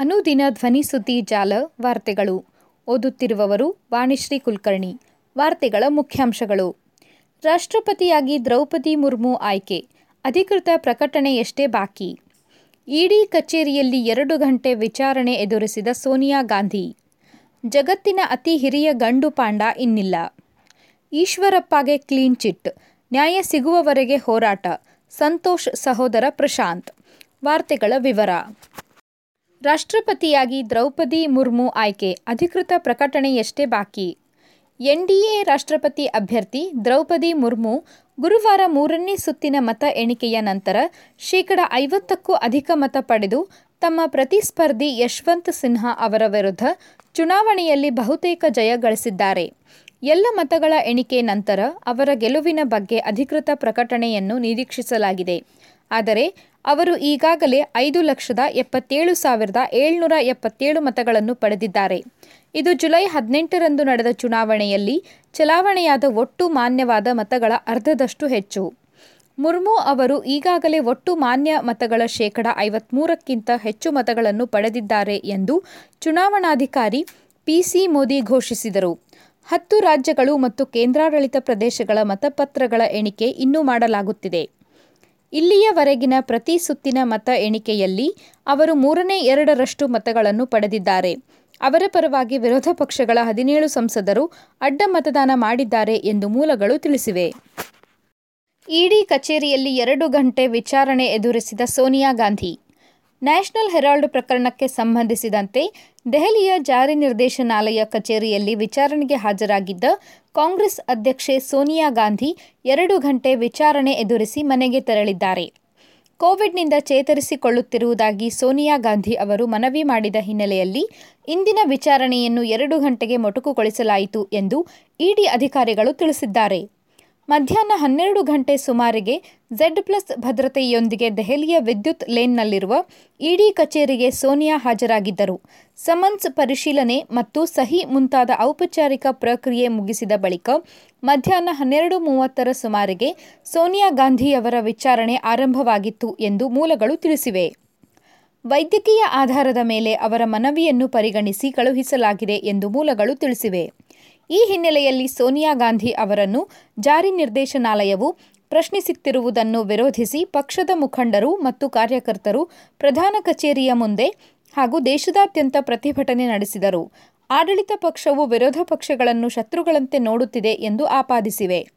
ಅನುದಿನ ಧ್ವನಿ ಸುದ್ದಿ ಜಾಲ ವಾರ್ತೆಗಳು. ಓದುತ್ತಿರುವವರು ವಾಣಿಶ್ರೀ ಕುಲಕರ್ಣಿ. ವಾರ್ತೆಗಳ ಮುಖ್ಯಾಂಶಗಳು. ರಾಷ್ಟ್ರಪತಿಯಾಗಿ ದ್ರೌಪದಿ ಮುರ್ಮು ಆಯ್ಕೆ. ಅಧಿಕೃತ ಪ್ರಕಟಣೆಯಷ್ಟೇ ಬಾಕಿ. ಇಡಿ ಕಚೇರಿಯಲ್ಲಿ ಎರಡು ಗಂಟೆ ವಿಚಾರಣೆ ಎದುರಿಸಿದ ಸೋನಿಯಾ ಗಾಂಧಿ. ಜಗತ್ತಿನ ಅತಿ ಹಿರಿಯ ಗಂಡು ಪಾಂಡ ಇನ್ನಿಲ್ಲ. ಈಶ್ವರಪ್ಪಗೆ ಕ್ಲೀನ್ ಚಿಟ್. ನ್ಯಾಯ ಸಿಗುವವರೆಗೆ ಹೋರಾಟ. ಸಂತೋಷ್ ಸಹೋದರ ಪ್ರಶಾಂತ್. ವಾರ್ತೆಗಳ ವಿವರ. ರಾಷ್ಟ್ರಪತಿಯಾಗಿ ದ್ರೌಪದಿ ಮುರ್ಮು ಆಯ್ಕೆ, ಅಧಿಕೃತ ಪ್ರಕಟಣೆಯಷ್ಟೇ ಬಾಕಿ. ಎನ್ಡಿಎ ರಾಷ್ಟ್ರಪತಿ ಅಭ್ಯರ್ಥಿ ದ್ರೌಪದಿ ಮುರ್ಮು ಗುರುವಾರ ಮೂರನೇ ಸುತ್ತಿನ ಮತ ಎಣಿಕೆಯ ನಂತರ ಶೇಕಡ ಐವತ್ತಕ್ಕೂ ಅಧಿಕ ಮತ ಪಡೆದು ತಮ್ಮ ಪ್ರತಿಸ್ಪರ್ಧಿ ಯಶವಂತ್ ಸಿನ್ಹಾ ಅವರ ವಿರುದ್ಧ ಚುನಾವಣೆಯಲ್ಲಿ ಬಹುತೇಕ ಜಯ ಗಳಿಸಿದ್ದಾರೆ. ಎಲ್ಲ ಮತಗಳ ಎಣಿಕೆ ನಂತರ ಅವರ ಗೆಲುವಿನ ಬಗ್ಗೆ ಅಧಿಕೃತ ಪ್ರಕಟಣೆಯನ್ನು ನಿರೀಕ್ಷಿಸಲಾಗಿದೆ. ಆದರೆ ಅವರು ಈಗಾಗಲೇ ಐದು ಲಕ್ಷದ ಎಪ್ಪತ್ತೇಳು ಸಾವಿರದ ಏಳ್ನೂರ ಎಪ್ಪತ್ತೇಳು ಮತಗಳನ್ನು ಪಡೆದಿದ್ದಾರೆ. ಇದು ಜುಲೈ ಹದಿನೆಂಟರಂದು ನಡೆದ ಚುನಾವಣೆಯಲ್ಲಿ ಚಲಾವಣೆಯಾದ ಒಟ್ಟು ಮಾನ್ಯವಾದ ಮತಗಳ ಅರ್ಧದಷ್ಟು ಹೆಚ್ಚು. ಮುರ್ಮು ಅವರು ಈಗಾಗಲೇ ಒಟ್ಟು ಮಾನ್ಯ ಮತಗಳ ಶೇಕಡ ಐವತ್ಮೂರಕ್ಕಿಂತ ಹೆಚ್ಚು ಮತಗಳನ್ನು ಪಡೆದಿದ್ದಾರೆ ಎಂದು ಚುನಾವಣಾಧಿಕಾರಿ ಪಿಸಿ ಮೋದಿ ಘೋಷಿಸಿದರು. ಹತ್ತು ರಾಜ್ಯಗಳು ಮತ್ತು ಕೇಂದ್ರಾಡಳಿತ ಪ್ರದೇಶಗಳ ಮತಪತ್ರಗಳ ಎಣಿಕೆ ಇನ್ನೂ ಮಾಡಲಾಗುತ್ತಿದೆ. ಇಲ್ಲಿಯವರೆಗಿನ ಪ್ರತಿ ಸುತ್ತಿನ ಮತ ಎಣಿಕೆಯಲ್ಲಿ ಅವರು ಮೂರನೇ ಎರಡರಷ್ಟು ಮತಗಳನ್ನು ಪಡೆದಿದ್ದಾರೆ. ಅವರ ಪರವಾಗಿ ವಿರೋಧ ಪಕ್ಷಗಳ ಹದಿನೇಳು ಸಂಸದರು ಅಡ್ಡ ಮತದಾನ ಮಾಡಿದ್ದಾರೆ ಎಂದು ಮೂಲಗಳು ತಿಳಿಸಿವೆ. ಇಡಿ ಕಚೇರಿಯಲ್ಲಿ ಎರಡು ಗಂಟೆ ವಿಚಾರಣೆ ಎದುರಿಸಿದ ಸೋನಿಯಾ ಗಾಂಧಿ. ನ್ಯಾಷನಲ್ ಹೆರಾಲ್ಡ್ ಪ್ರಕರಣಕ್ಕೆ ಸಂಬಂಧಿಸಿದಂತೆ ದೆಹಲಿಯ ಜಾರಿ ನಿರ್ದೇಶನಾಲಯ ಕಚೇರಿಯಲ್ಲಿ ವಿಚಾರಣೆಗೆ ಹಾಜರಾಗಿದ್ದ ಕಾಂಗ್ರೆಸ್ ಅಧ್ಯಕ್ಷೆ ಸೋನಿಯಾ ಗಾಂಧಿ ಎರಡು ಗಂಟೆ ವಿಚಾರಣೆ ಎದುರಿಸಿ ಮನೆಗೆ ತೆರಳಿದ್ದಾರೆ. ಕೋವಿಡ್ನಿಂದ ಚೇತರಿಸಿಕೊಳ್ಳುತ್ತಿರುವುದಾಗಿ ಸೋನಿಯಾ ಗಾಂಧಿ ಅವರು ಮನವಿ ಮಾಡಿದ ಹಿನ್ನೆಲೆಯಲ್ಲಿ ಇಂದಿನ ವಿಚಾರಣೆಯನ್ನು ಎರಡು ಗಂಟೆಗೆ ಮೊಟಕುಗೊಳಿಸಲಾಯಿತು ಎಂದು ಇಡಿ ಅಧಿಕಾರಿಗಳು ತಿಳಿಸಿದ್ದಾರೆ. ಮಧ್ಯಾಹ್ನ ಹನ್ನೆರಡು ಗಂಟೆ ಸುಮಾರಿಗೆ ಝೆಡ್ ಪ್ಲಸ್ ಭದ್ರತೆಯೊಂದಿಗೆ ದೆಹಲಿಯ ವಿದ್ಯುತ್ ಲೇನ್ನಲ್ಲಿರುವ ಇಡಿ ಕಚೇರಿಗೆ ಸೋನಿಯಾ ಹಾಜರಾಗಿದ್ದರು. ಸಮನ್ಸ್ ಪರಿಶೀಲನೆ ಮತ್ತು ಸಹಿ ಮುಂತಾದ ಔಪಚಾರಿಕ ಪ್ರಕ್ರಿಯೆ ಮುಗಿಸಿದ ಬಳಿಕ ಮಧ್ಯಾಹ್ನ ಹನ್ನೆರಡು ಮೂವತ್ತರ ಸುಮಾರಿಗೆ ಸೋನಿಯಾ ಗಾಂಧಿಯವರ ವಿಚಾರಣೆ ಆರಂಭವಾಗಿತ್ತು ಎಂದು ಮೂಲಗಳು ತಿಳಿಸಿವೆ. ವೈದ್ಯಕೀಯ ಆಧಾರದ ಮೇಲೆ ಅವರ ಮನವಿಯನ್ನು ಪರಿಗಣಿಸಿ ಕಳುಹಿಸಲಾಗಿದೆ ಎಂದು ಮೂಲಗಳು ತಿಳಿಸಿವೆ. ಈ ಹಿನ್ನೆಲೆಯಲ್ಲಿ ಸೋನಿಯಾ ಗಾಂಧಿ ಅವರನ್ನು ಜಾರಿ ನಿರ್ದೇಶನಾಲಯವು ಪ್ರಶ್ನಿಸುತ್ತಿರುವುದನ್ನು ವಿರೋಧಿಸಿ ಪಕ್ಷದ ಮುಖಂಡರು ಮತ್ತು ಕಾರ್ಯಕರ್ತರು ಪ್ರಧಾನ ಕಚೇರಿಯ ಮುಂದೆ ಹಾಗೂ ದೇಶದಾದ್ಯಂತ ಪ್ರತಿಭಟನೆ ನಡೆಸಿದರು. ಆಡಳಿತ ಪಕ್ಷವು ವಿರೋಧ ಪಕ್ಷಗಳನ್ನು ಶತ್ರುಗಳಂತೆ ನೋಡುತ್ತಿದೆ ಎಂದು ಆಪಾದಿಸಿವೆ.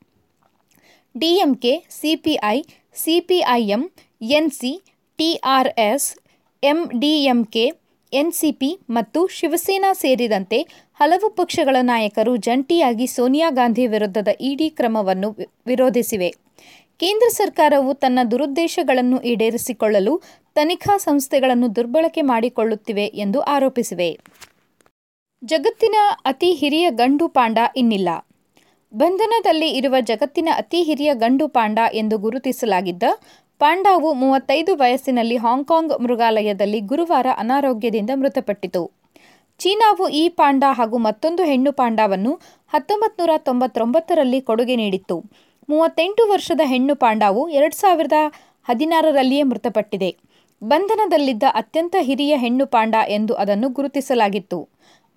DMK, CPI, CPIM, NC, TRS MDMK NCP ಮತ್ತು ಶಿವಸೇನಾ ಸೇರಿದಂತೆ ಹಲವು ಪಕ್ಷಗಳ ನಾಯಕರು ಜಂಟಿಯಾಗಿ ಸೋನಿಯಾ ಗಾಂಧಿ ವಿರುದ್ಧದ ಇಡಿ ಕ್ರಮವನ್ನು ವಿರೋಧಿಸಿವೆ. ಕೇಂದ್ರ ಸರ್ಕಾರವು ತನ್ನ ದುರುದ್ದೇಶಗಳನ್ನು ಈಡೇರಿಸಿಕೊಳ್ಳಲು ತನಿಖಾ ಸಂಸ್ಥೆಗಳನ್ನು ದುರ್ಬಳಕೆ ಮಾಡಿಕೊಳ್ಳುತ್ತಿವೆ ಎಂದು ಆರೋಪಿಸಿವೆ. ಜಗತ್ತಿನ ಅತಿ ಹಿರಿಯ ಗಂಡು ಪಾಂಡ ಇನ್ನಿಲ್ಲ. ಬಂಧನದಲ್ಲಿ ಇರುವ ಜಗತ್ತಿನ ಅತಿ ಹಿರಿಯ ಗಂಡು ಪಾಂಡ ಎಂದು ಗುರುತಿಸಲಾಗಿದ್ದ ಪಾಂಡಾವು ಮೂವತ್ತೈದು ವಯಸ್ಸಿನಲ್ಲಿ ಹಾಂಗ್ಕಾಂಗ್ ಮೃಗಾಲಯದಲ್ಲಿ ಗುರುವಾರ ಅನಾರೋಗ್ಯದಿಂದ ಮೃತಪಟ್ಟಿತು. ಚೀನಾವು ಈ ಪಾಂಡಾ ಹಾಗೂ ಮತ್ತೊಂದು ಹೆಣ್ಣು ಪಾಂಡಾವನ್ನು ಹತ್ತೊಂಬತ್ತು ನೂರ ತೊಂಬತ್ತೊಂಬತ್ತರಲ್ಲಿ ಕೊಡುಗೆ ನೀಡಿತ್ತು. ಮೂವತ್ತೆಂಟು ವರ್ಷದ ಹೆಣ್ಣು ಪಾಂಡಾವು ಎರಡು ಸಾವಿರದ ಹದಿನಾರರಲ್ಲಿಯೇ ಮೃತಪಟ್ಟಿದೆ. ಬಂಧನದಲ್ಲಿದ್ದ ಅತ್ಯಂತ ಹಿರಿಯ ಹೆಣ್ಣು ಪಾಂಡ ಎಂದು ಅದನ್ನು ಗುರುತಿಸಲಾಗಿತ್ತು.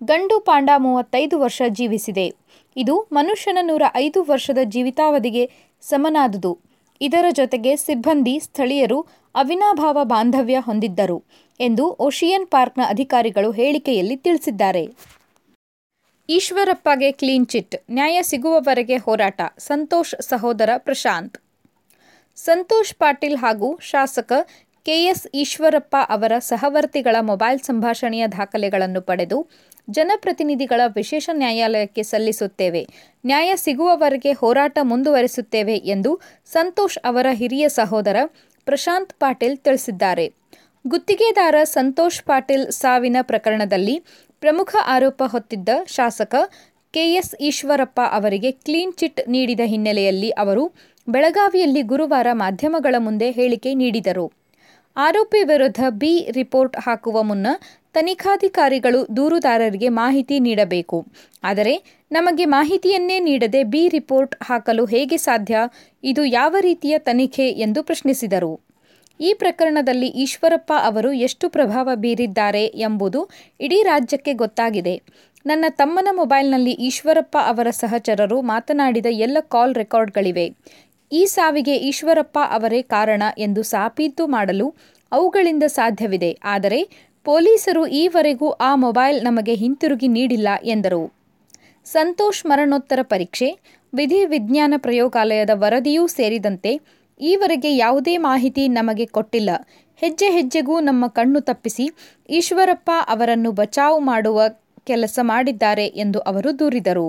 ಗಂಡು ಪಾಂಡ ಮೂವತ್ತೈದು ವರ್ಷ ಜೀವಿಸಿದೆ. ಇದು ಮನುಷ್ಯನ ನೂರ ಐದು ವರ್ಷದ ಜೀವಿತಾವಧಿಗೆ ಸಮನಾದುದು. ಇದರ ಜೊತೆಗೆ ಸಿಬ್ಬಂದಿ, ಸ್ಥಳೀಯರು ಅವಿನಾಭಾವ ಬಾಂಧವ್ಯ ಹೊಂದಿದ್ದರು ಎಂದು ಓಷಿಯನ್ ಪಾರ್ಕ್ನ ಅಧಿಕಾರಿಗಳು ಹೇಳಿಕೆಯಲ್ಲಿ ತಿಳಿಸಿದ್ದಾರೆ. ಈಶ್ವರಪ್ಪಗೆ ಕ್ಲೀನ್ ಚಿಟ್, ನ್ಯಾಯ ಸಿಗುವವರೆಗೆ ಹೋರಾಟ, ಸಂತೋಷ್ ಸಹೋದರ ಪ್ರಶಾಂತ್. ಸಂತೋಷ್ ಪಾಟೀಲ್ ಹಾಗೂ ಶಾಸಕ ಕೆಎಸ್ ಈಶ್ವರಪ್ಪ ಅವರ ಸಹವರ್ತಿಗಳ ಮೊಬೈಲ್ ಸಂಭಾಷಣೆಯ ದಾಖಲೆಗಳನ್ನು ಪಡೆದು ಜನಪ್ರತಿನಿಧಿಗಳ ವಿಶೇಷ ನ್ಯಾಯಾಲಯಕ್ಕೆ ಸಲ್ಲಿಸುತ್ತೇವೆ. ನ್ಯಾಯ ಸಿಗುವವರೆಗೆ ಹೋರಾಟ ಮುಂದುವರಿಸುತ್ತೇವೆ ಎಂದು ಸಂತೋಷ್ ಅವರ ಹಿರಿಯ ಸಹೋದರ ಪ್ರಶಾಂತ್ ಪಾಟೀಲ್ ತಿಳಿಸಿದ್ದಾರೆ. ಗುತ್ತಿಗೆದಾರ ಸಂತೋಷ್ ಪಾಟೀಲ್ ಸಾವಿನ ಪ್ರಕರಣದಲ್ಲಿ ಪ್ರಮುಖ ಆರೋಪ ಹೊತ್ತಿದ್ದ ಶಾಸಕ ಕೆಎಸ್ ಈಶ್ವರಪ್ಪ ಅವರಿಗೆ ಕ್ಲೀನ್ ಚಿಟ್ ನೀಡಿದ ಹಿನ್ನೆಲೆಯಲ್ಲಿ ಅವರು ಬೆಳಗಾವಿಯಲ್ಲಿ ಗುರುವಾರ ಮಾಧ್ಯಮಗಳ ಮುಂದೆ ಹೇಳಿಕೆ ನೀಡಿದರು. ಆರೋಪಿ ವಿರುದ್ಧ ಬಿ ರಿಪೋರ್ಟ್ ಹಾಕುವ ಮುನ್ನ ತನಿಖಾಧಿಕಾರಿಗಳು ದೂರುದಾರರಿಗೆ ಮಾಹಿತಿ ನೀಡಬೇಕು ಆದರೆ ನಮಗೆ ಮಾಹಿತಿಯನ್ನೇ ನೀಡದೆ ಬಿ ರಿಪೋರ್ಟ್ ಹಾಕಲು ಹೇಗೆ ಸಾಧ್ಯ ಇದು ಯಾವ ರೀತಿಯ ತನಿಖೆ ಎಂದು ಪ್ರಶ್ನಿಸಿದರು ಈ ಪ್ರಕರಣದಲ್ಲಿ ಈಶ್ವರಪ್ಪ ಅವರು ಎಷ್ಟು ಪ್ರಭಾವ ಬೀರಿದ್ದಾರೆ ಎಂಬುದು ಇಡೀ ರಾಜ್ಯಕ್ಕೆ ಗೊತ್ತಾಗಿದೆ. ನನ್ನ ತಮ್ಮನ ಮೊಬೈಲ್ನಲ್ಲಿ ಈಶ್ವರಪ್ಪ ಅವರ ಸಹಚರರು ಮಾತನಾಡಿದ ಎಲ್ಲ ಕಾಲ್ ರೆಕಾರ್ಡ್ಗಳಿವೆ. ಈ ಸಾವಿಗೆ ಈಶ್ವರಪ್ಪ ಅವರೇ ಕಾರಣ ಎಂದು ಸಾಬೀತು ಮಾಡಲು ಅವುಗಳಿಂದ ಸಾಧ್ಯವಿದೆ. ಆದರೆ ಪೊಲೀಸರು ಈವರೆಗೂ ಆ ಮೊಬೈಲ್ ನಮಗೆ ಹಿಂತಿರುಗಿ ನೀಡಿಲ್ಲ ಎಂದರು. ಸಂತೋಷ್ ಮರಣೋತ್ತರ ಪರೀಕ್ಷೆ, ವಿಧಿ ವಿಜ್ಞಾನ ಪ್ರಯೋಗಾಲಯದ ವರದಿಯೂ ಸೇರಿದಂತೆ ಈವರೆಗೆ ಯಾವುದೇ ಮಾಹಿತಿ ನಮಗೆ ಕೊಟ್ಟಿಲ್ಲ. ಹೆಜ್ಜೆ ಹೆಜ್ಜೆಗೂ ನಮ್ಮ ಕಣ್ಣು ತಪ್ಪಿಸಿ ಈಶ್ವರಪ್ಪ ಅವರನ್ನು ಬಚಾವ್ ಮಾಡುವ ಕೆಲಸ ಮಾಡಿದ್ದಾರೆ ಎಂದು ಅವರು ದೂರಿದರು.